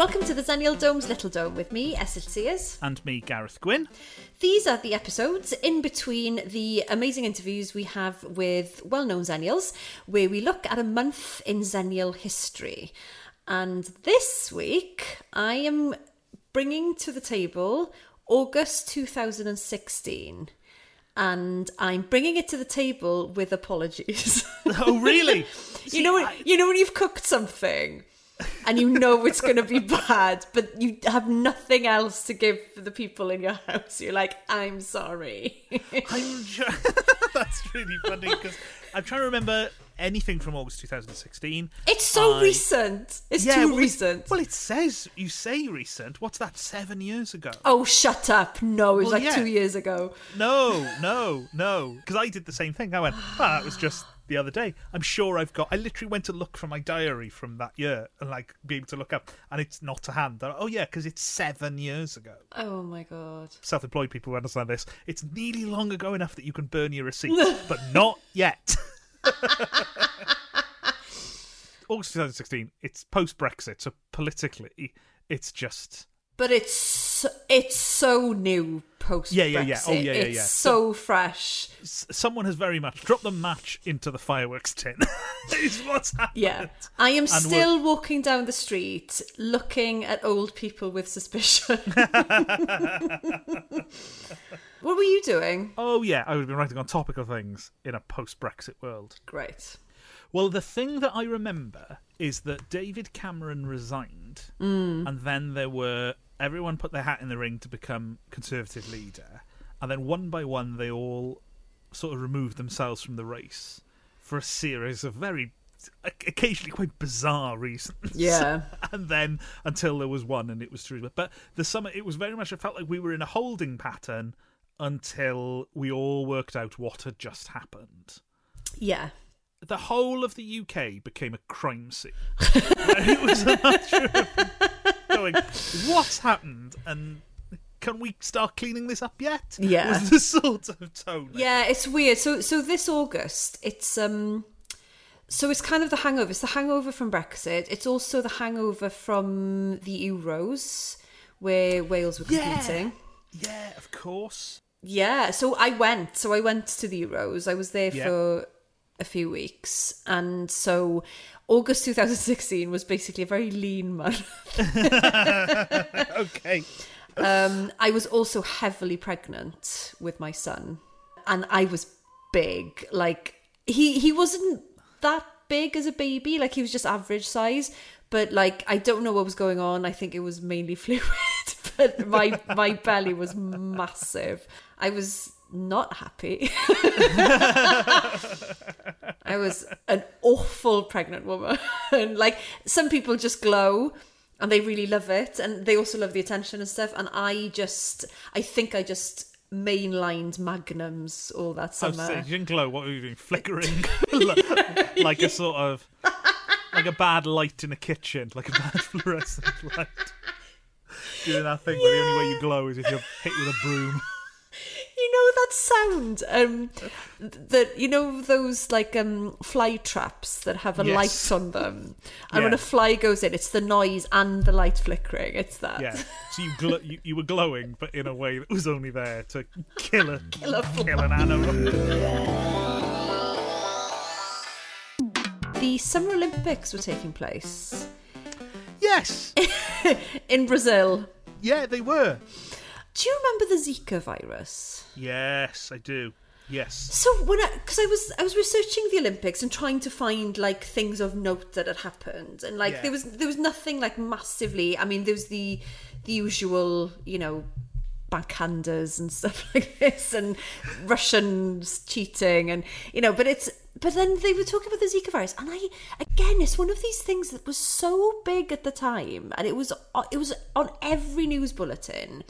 welcome to the Xennial Dome's Little Dome with me, Esyllt Sears. And me, Gareth Gwynn. These are the episodes in between the amazing interviews we have with well known Xennials, where we look at a month in Xennial history. And this week, I am bringing to the table August 2016. And I'm bringing it to the table with apologies. Oh, really? you know, when, you know when you've cooked something and you know it's going to be bad, but you have nothing else to give for the people in your house. You're like, I'm sorry. I'm that's really funny because I'm trying to remember anything from August 2016. It's so I- recent. It's Yeah, too well, it- recent. Well, it says you say recent. What's that? Seven years ago? oh, shut up. No, it was Well, like yeah. two years ago. No, no, no. Because I did the same thing. I went, ah, that was just the other day. I'm sure I've got. I literally went to look for my diary from that year and like be able to look up, and it's not to hand. Oh yeah, because it's seven years ago. Oh my god. Self-employed people understand this. It's nearly long ago enough that you can burn your receipts, but not yet. August 2016. It's post Brexit, so politically, it's just But it's it's so new post Brexit. Yeah, yeah, yeah. Oh, yeah, yeah, it's yeah. so fresh. s- someone has very much dropped the match into the fireworks tin. is what's happened. Yeah. I am we're- still walking down the street looking at old people with suspicion. what were you doing? Oh yeah, I would have been writing on topical things in a post-Brexit world. Great. Well, the thing that I remember is that David Cameron resigned, mm. and then there were everyone put their hat in the ring to become Conservative leader, and then one by one they all sort of removed themselves from the race for a series of very occasionally quite bizarre reasons. Yeah. and then until there was one, and it was true. But the summer, it was very much. It felt like we were in a holding pattern until we all worked out what had just happened Yeah. the whole of the UK became a crime scene. It was a matter of going, what's happened? And can we start cleaning this up yet? Yeah. Was the sort of tone. Yeah, it's weird. So so this August, it's um so it's kind of the hangover. It's the hangover from Brexit. It's also the hangover from the Euros where Wales were Yeah. competing. Yeah, of course. Yeah, so I went. So I went to the Euros. I was there Yeah. for a few weeks. And so August 2016 was basically a very lean month. Okay. Um, I was also heavily pregnant with my son, and I was big. Like he he wasn't that big as a baby. Like he was just average size. But like I don't know what was going on. I think it was mainly fluid. but my my belly was massive. I was not happy. I was an awful pregnant woman. and like some people just glow and they really love it and they also love the attention and stuff. And I just I think I just mainlined magnums all that summer. you didn't glow. What were you doing? Flickering, like, a sort of, like a bad light in a kitchen, like a bad fluorescent light. Doing that thing where the only way you glow is if you're hit with a broom. That sound? Um that you know those like um fly traps that have a Yes. light on them. And when a fly goes in, it's the noise and the light flickering. It's that. Yeah. So you, gl- you you were glowing, but in a way that was only there to kill a kill, a kill an animal. The Summer Olympics were taking place Yes. in Brazil. Yeah, they were. Do you remember the Zika virus? Yes, I do. Yes. So when I, because I was I was researching the Olympics and trying to find like things of note that had happened, and like Yeah. there was there was nothing like massively. I mean, there was the the usual, you know, backhanders and stuff like this, and Russians cheating, and you know, but it's but then they were talking about the Zika virus, and I again, it's one of these things that was so big at the time, and it was uh, it was on every news bulletin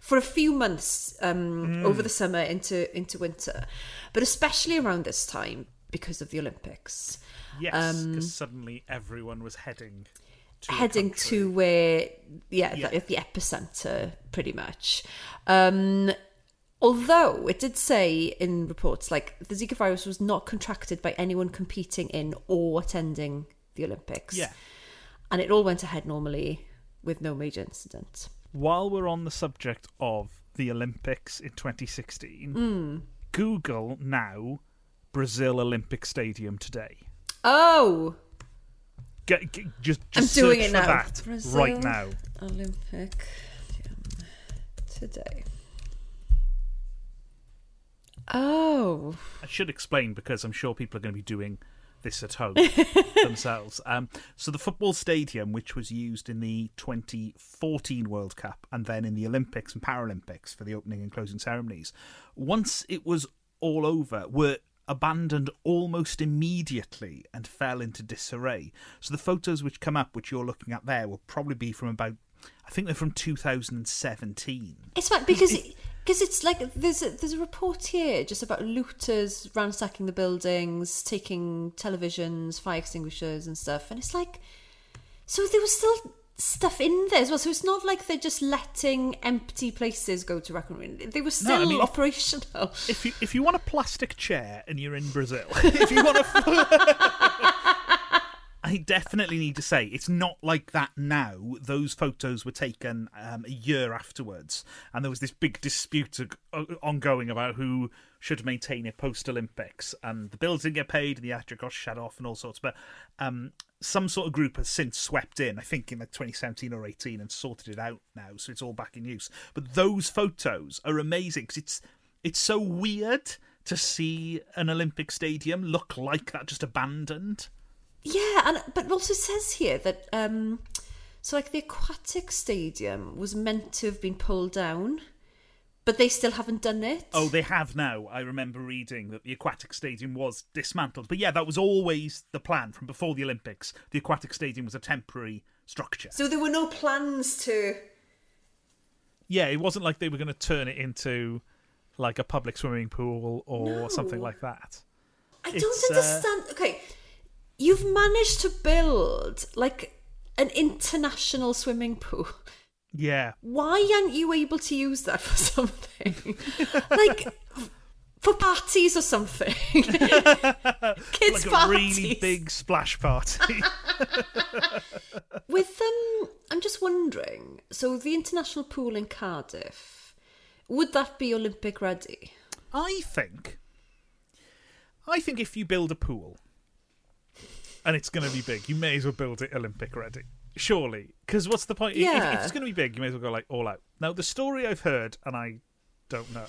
for a few months um, mm. over the summer into into winter, but especially around this time because of the Olympics, Yes, because um, suddenly everyone was heading to heading to where yeah, Yeah. The, the epicenter pretty much. Um, although it did say in reports like the Zika virus was not contracted by anyone competing in or attending the Olympics. Yeah. and it all went ahead normally. with no major incident. While we're on the subject of the Olympics in 2016, Google now Brazil Olympic Stadium today. Oh, Get, get- just, I'm doing it for now. that Brazil. right now. Olympic today. Oh, I should explain because I'm sure people are going to be doing this at home themselves. Um, so the football stadium, which was used in the 2014 World Cup and then in the Olympics and Paralympics for the opening and closing ceremonies, once it was all over, were abandoned almost immediately and fell into disarray. So the photos which come up, which you're looking at there, will probably be from about, I think they're from 2017. it's fine because because it's like there's a, there's a report here just about looters ransacking the buildings, taking televisions, fire extinguishers, and stuff, and it's like so there was still stuff in there as well. So it's not like they're just letting empty places go to Raccoon. They were still I mean, operational. if you if you want a plastic chair and you're in Brazil, if you want a, I definitely need to say it's not like that now. Those photos were taken um, a year afterwards, and there was this big dispute o- ongoing about who should maintain it post Olympics, and the bills didn't get paid, and the actor got shut off, and all sorts. But um, some sort of group has since swept in, I think in like 2017 or 18, and sorted it out now, so it's all back in use. But those photos are amazing because it's it's so weird to see an Olympic stadium look like that, just abandoned. Yeah, and but also says here that um so like the aquatic stadium was meant to have been pulled down, but they still haven't done it. Oh, they have now. I remember reading that the aquatic stadium was dismantled. But yeah, that was always the plan from before the Olympics. The aquatic stadium was a temporary structure. So there were no plans to Yeah, it wasn't like they were going to turn it into like a public swimming pool or No. something like that. I It's, don't uh, understand. Okay, you've managed to build like an international swimming pool. Yeah. Why aren't you able to use that for something? like for parties or something. Kids Like a parties. really big splash party. With um, I'm just wondering. So the international pool in Cardiff, would that be Olympic ready? I think. I think if you build a pool and it's going to be big, you may as well build it Olympic ready. Surely, because what's the point? If- If, it's going to be big, you may as well go like all out. Now, the story I've heard, and I don't know,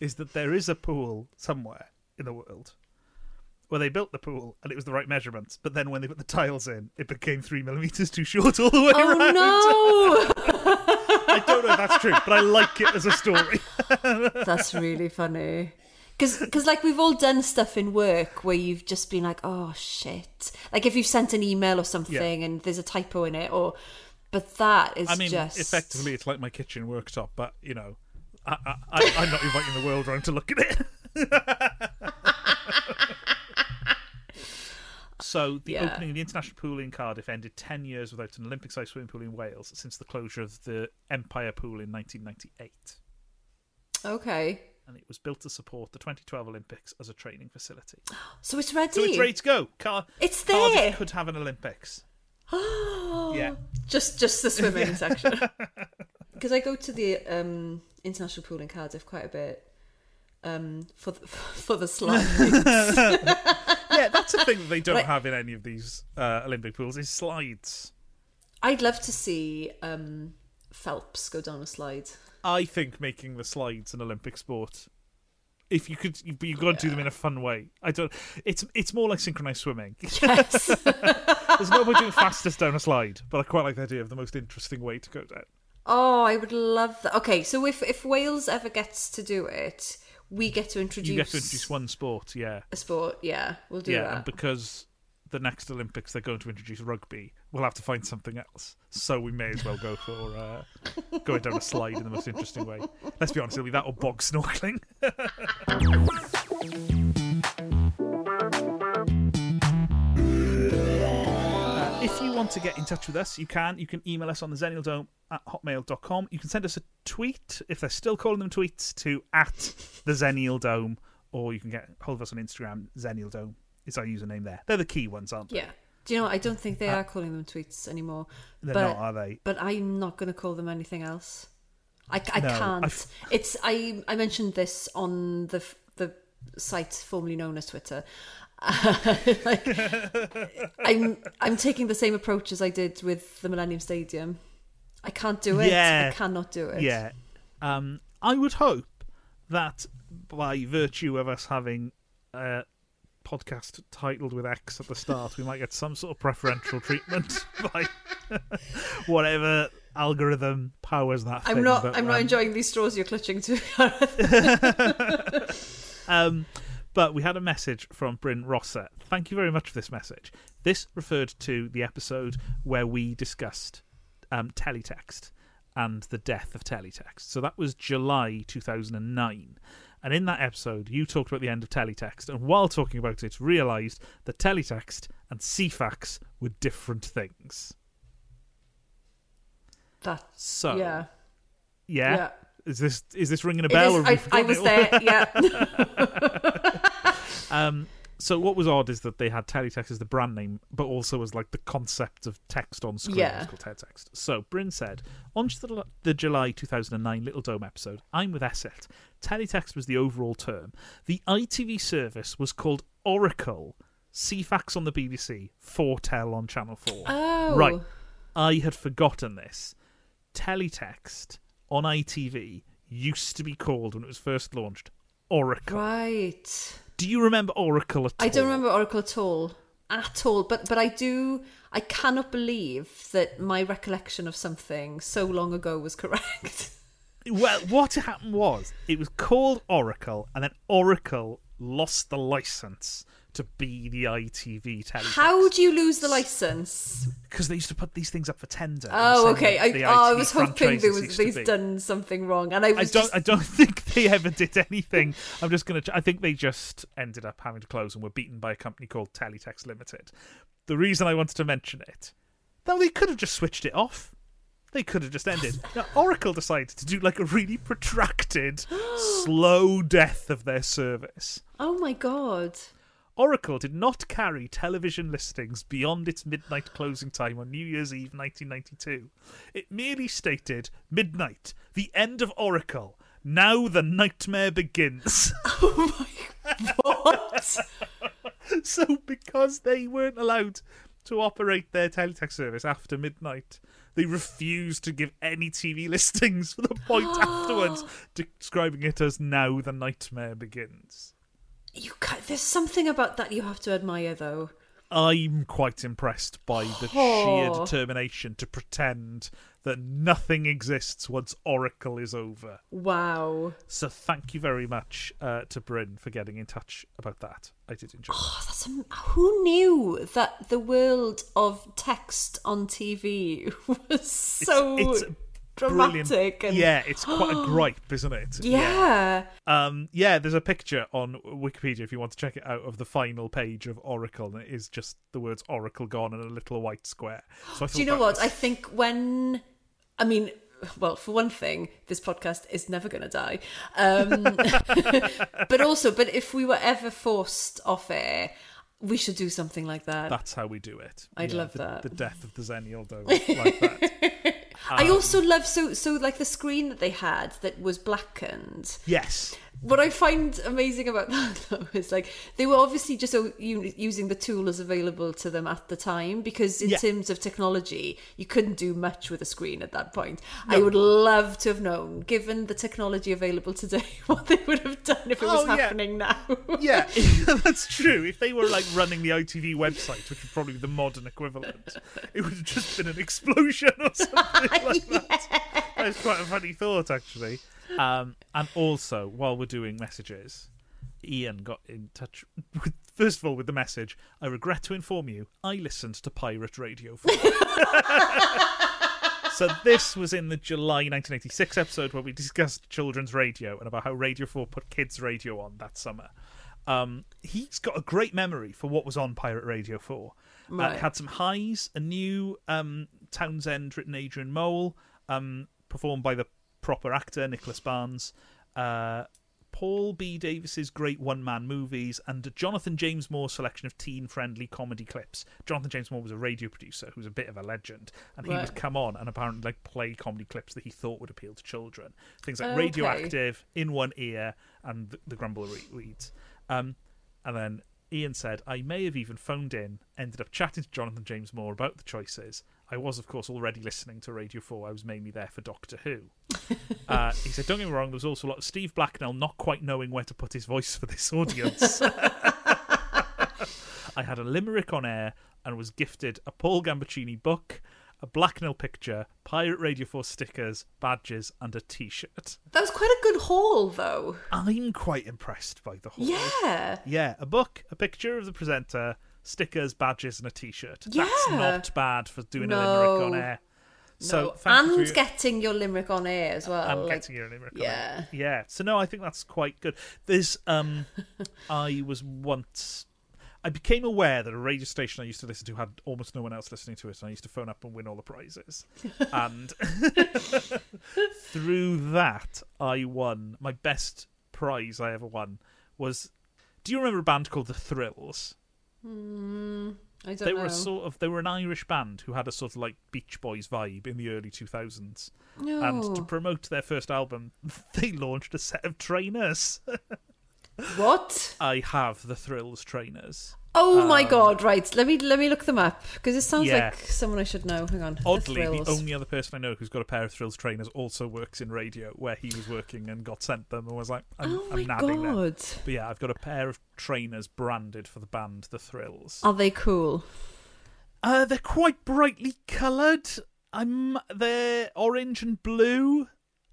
is that there is a pool somewhere in the world where they built the pool and it was the right measurements, but then when they put the tiles in, it became three millimeters too short all the way Oh around. no! I don't know if that's true, but I like it as a story. That's really funny. Because, like, we've all done stuff in work where you've just been like, oh shit. Like, if you've sent an email or something and there's a typo in it, or. But that is I mean, just. effectively, it's like my kitchen worktop, but you know, I, I, I, I'm not inviting the world round to look at it. so, the Yeah. opening of the international pool in Cardiff ended 10 years without an Olympic sized swimming pool in Wales since the closure of the Empire Pool in 1998. Okay. And it was built to support the 2012 Olympics as a training facility. So it's ready. So it's ready to go. Car- It's Cardiff there. could have an Olympics. yeah. Just, just the swimming section. Because I go to the um, international pool in Cardiff quite a bit um, for the, for the slides. Yeah, that's a thing that they don't have in any of these uh, Olympic pools is slides. I'd love to see um, Phelps go down a slide. I think making the slides an Olympic sport. If you could, but you've got to do them in a fun way. I don't. It's it's more like synchronized swimming. Yes. There's no point doing fastest down a slide, but I quite like the idea of the most interesting way to go down. Oh, I would love that. Okay, so if if Wales ever gets to do it, we get to introduce, You get to introduce one sport, yeah, a sport. Yeah, we'll do yeah, and that. because the next Olympics they're going to introduce rugby, we'll have to find something else. So we may as well go for uh, going down a slide in the most interesting way. Let's be honest, it'll be that or bog snorkeling. Uh, if you want to get in touch with us, you can. You can email us on the Xennial Dome at hotmail.com. You can send us a tweet, if they're still calling them tweets, to at the Xennial Dome, or you can get hold of us on Instagram. Xennial Dome is our username there. They're the key ones, aren't they? Yeah, Do you know? what? I don't think they are calling them tweets anymore. They're but, not, are they? But I'm not going to call them anything else. I, I No, can't. I've- It's I. I mentioned this on the the site formerly known as Twitter. like, I'm I'm taking the same approach as I did with the Millennium Stadium. I can't do it. Yeah. I cannot do it. Yeah. Um, I would hope that by virtue of us having a podcast titled with X at the start, we might get some sort of preferential treatment by whatever algorithm powers that. I'm thing, not. but, I'm not um, enjoying these straws you're clutching to. Um, but we had a message from Bryn Rosser. Thank you very much for this message. This referred to the episode where we discussed um, teletext and the death of teletext. So that was July 2009. And in that episode, you talked about the end of teletext, and while talking about it, realised that teletext and Ceefax were different things. that. So, yeah. yeah, Yeah. is this is this ringing a bell? is- or I, I was there. Yeah. Um, so what was odd is that they had teletext as the brand name, but also as like the concept of text on screen. Yeah. It's called teletext. So Bryn said, on the, the July 2009 Little Dome episode, I'm with Esyllt. Teletext was the overall term. The ITV service was called Oracle. Ceefax on the BBC, 4-Tel on Channel 4. Oh. Right. I had forgotten this. Teletext on ITV used to be called, when it was first launched, Oracle. Right. Do you remember Oracle at all? I don't remember Oracle at all. At all. But but I do I cannot believe that my recollection of something so long ago was correct. Well, what happened was it was called Oracle, and then Oracle lost the license to be the ITV teletext. How do you lose the license? Because they used to put these things up for tender. Oh, okay. I, oh, I was hoping there was they'd done something wrong, and I I don't. just I don't think they ever did anything. I'm just gonna. I think they just ended up having to close and were beaten by a company called Teletext Limited. The reason I wanted to mention it, though, they could have just switched it off. They could have just ended. Now, Oracle decided to do like a really protracted, slow death of their service. oh my god. Oracle did not carry television listings beyond its midnight closing time on New Year's Eve 1992. It merely stated, Midnight, the end of Oracle. Now the nightmare begins. Oh my what? so, because they weren't allowed to operate their teletext service after midnight, they refused to give any TV listings for the point afterwards, describing it as now the nightmare begins. you ca there's something about that you have to admire though. I'm quite impressed by the sheer determination to pretend that nothing exists once Oracle is over. Wow. So thank you very much uh, to Bryn for getting in touch about that. I did enjoy. Oh, that's am- who knew that the world of text on TV was so it's dramatic Brilliant. and Yeah, it's quite a gripe, isn't it? yeah. Um, yeah, there's a picture on Wikipedia if you want to check it out of the final page of Oracle, and it is just the words Oracle gone and a little white square. So I Do you know what? was- I think when, I mean, well, for one thing, this podcast is never going to die. Um, but also, but if we were ever forced off air, we should do something like that. That's how we do it. I'd love the, that. The death of the Xennial Dome, like that. I also love so so like the screen that they had that was blackened. Yes. What I find amazing about that though is like they were obviously just using the tools available to them at the time because in Yeah. terms of technology you couldn't do much with a screen at that point. I would love to have known, given the technology available today, what they would have done if it was Oh, yeah. happening now. Yeah, that's true. If they were like running the ITV website, which would probably be the modern equivalent, it would have just been an explosion or something like that. That's quite a funny thought, actually. Um, and also, while we're doing messages, Ian got in touch. With, first of all, with the message, I regret to inform you, I listened to Pirate Radio. 4. So this was in the July 1986 episode where we discussed children's radio and about how Radio 4 put kids' radio on that summer. Um, he's got a great memory for what was on Pirate Radio 4. Uh, Right. it had some highs, a new um, Townsend written Adrian Mole, um, performed by the proper actor Nicholas Barnes, uh, Paul B. Davies's great one man movies and Jonathan James Moore's selection of teen friendly comedy clips. Jonathan James Moore was a radio producer who's a bit of a legend, and he Right. would come on and apparently like play comedy clips that he thought would appeal to children. Things like Okay. Radioactive, In One Ear, and The, the Grumble Re- Weeds. Um, and then Ian said, I may have even phoned in, ended up chatting to Jonathan James Moore about the choices. I was, of course, already listening to Radio 4. I was mainly there for Doctor Who. uh, he said, Don't get me wrong, there was also a lot of Steve Blacknell not quite knowing where to put his voice for this audience. I had a limerick on air and was gifted a Paul Gambaccini book, a Blacknell picture, Pirate Radio 4 stickers, badges, and a t shirt. That was quite a good haul, though. I'm quite impressed by the haul. Yeah. Yeah, a book, a picture of the presenter, stickers, badges, and a T-shirt. Yeah. That's not bad for doing a limerick on air. So no. thank you and getting your limerick on air as well. I'm like- getting your limerick. yeah. yeah. So no, I think that's quite good. There's um, I was once. I became aware that a radio station I used to listen to had almost no one else listening to it, and I used to phone up and win all the prizes. and through that, I won my best prize I ever won was. Do you remember a band called the Thrills? Mm, I don't they know. were a sort of they were an Irish band who had a sort of like Beach Boys vibe in the early 2000s. no. And to promote their first album, they launched a set of trainers. what? I have the Thrills trainers. Oh my Um, god! Right, let me let me look them up because it sounds Yeah. like someone I should know. Hang on. The Oddly, the, Thrills. only other person I know who's got a pair of Thrills trainers also works in radio, where he was working and got sent them and was like, "I'm, oh I'm my nabbing them." god! But yeah, I've got a pair of trainers branded for the band The Thrills. Are they cool? Uh, they're quite brightly coloured. I'm they're orange and blue.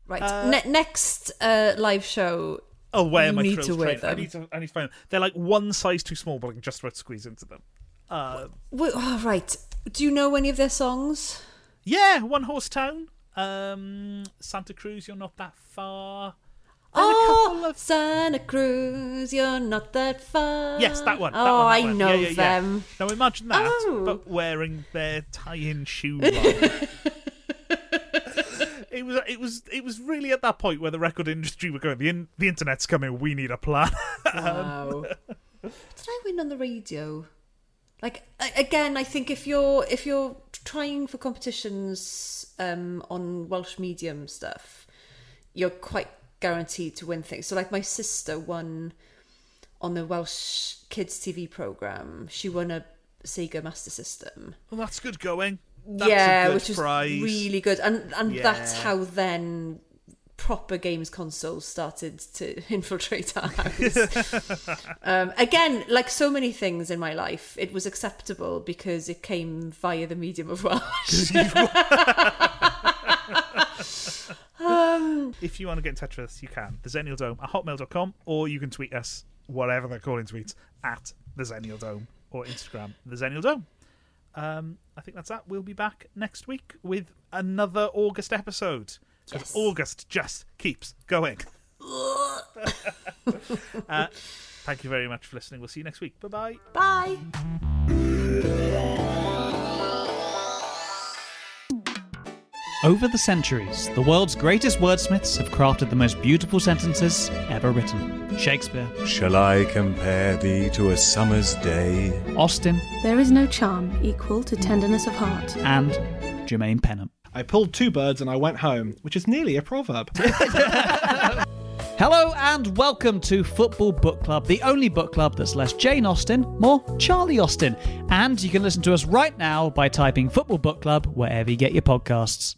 Right. Uh, ne- next uh, live show. Oh, where You am I? need to wear trainers? I them. need to. I need to find them. They're like one size too small, but I can just about squeeze into them. Uh, Wait, oh, right. Do you know any of their songs? yeah, One Horse Town. Um, Santa Cruz, you're not that far. There's oh, of- Santa Cruz, you're not that far. Yes, that one. that oh, one, I one. know Yeah, yeah, yeah. them. Now imagine that, Oh. but wearing their tie-in shoe. it was, it was, it was really at that point where the record industry were going. The in, the internet's coming. We need a plan. Wow. Did I win on the radio? Like again, I think if you're if you're trying for competitions um, on Welsh medium stuff, you're quite guaranteed to win things. So like my sister won on the Welsh Kids TV program. She won a Sega Master System. well, that's good going. Yeah, which prize. really good, and and that's how then proper games consoles started to infiltrate our house. um, again, like so many things in my life, it was acceptable because it came via the medium of Welsh. um, If you want to get in touch with us, you can. The Xennial Dome at hotmail.com, or you can tweet us, whatever they're calling tweets, at the Xennial Dome, or Instagram, the Xennial Dome. Um, I think that's that. We'll be back next week with another August episode. Yes. August just keeps going. uh, thank you very much for listening. We'll see you next week. Bye bye bye. Over the centuries, the world's greatest wordsmiths have crafted the most beautiful sentences ever written. Shakespeare, Shall I compare thee to a summer's day? Austen, There is no charm equal to tenderness of heart. and Jermaine Pennant. I pulled two birds and I went home, which is nearly a proverb. Hello and welcome to Football Book Club, the only book club that's less Jane Austen, more Charlie Austin. And you can listen to us right now by typing Football Book Club wherever you get your podcasts.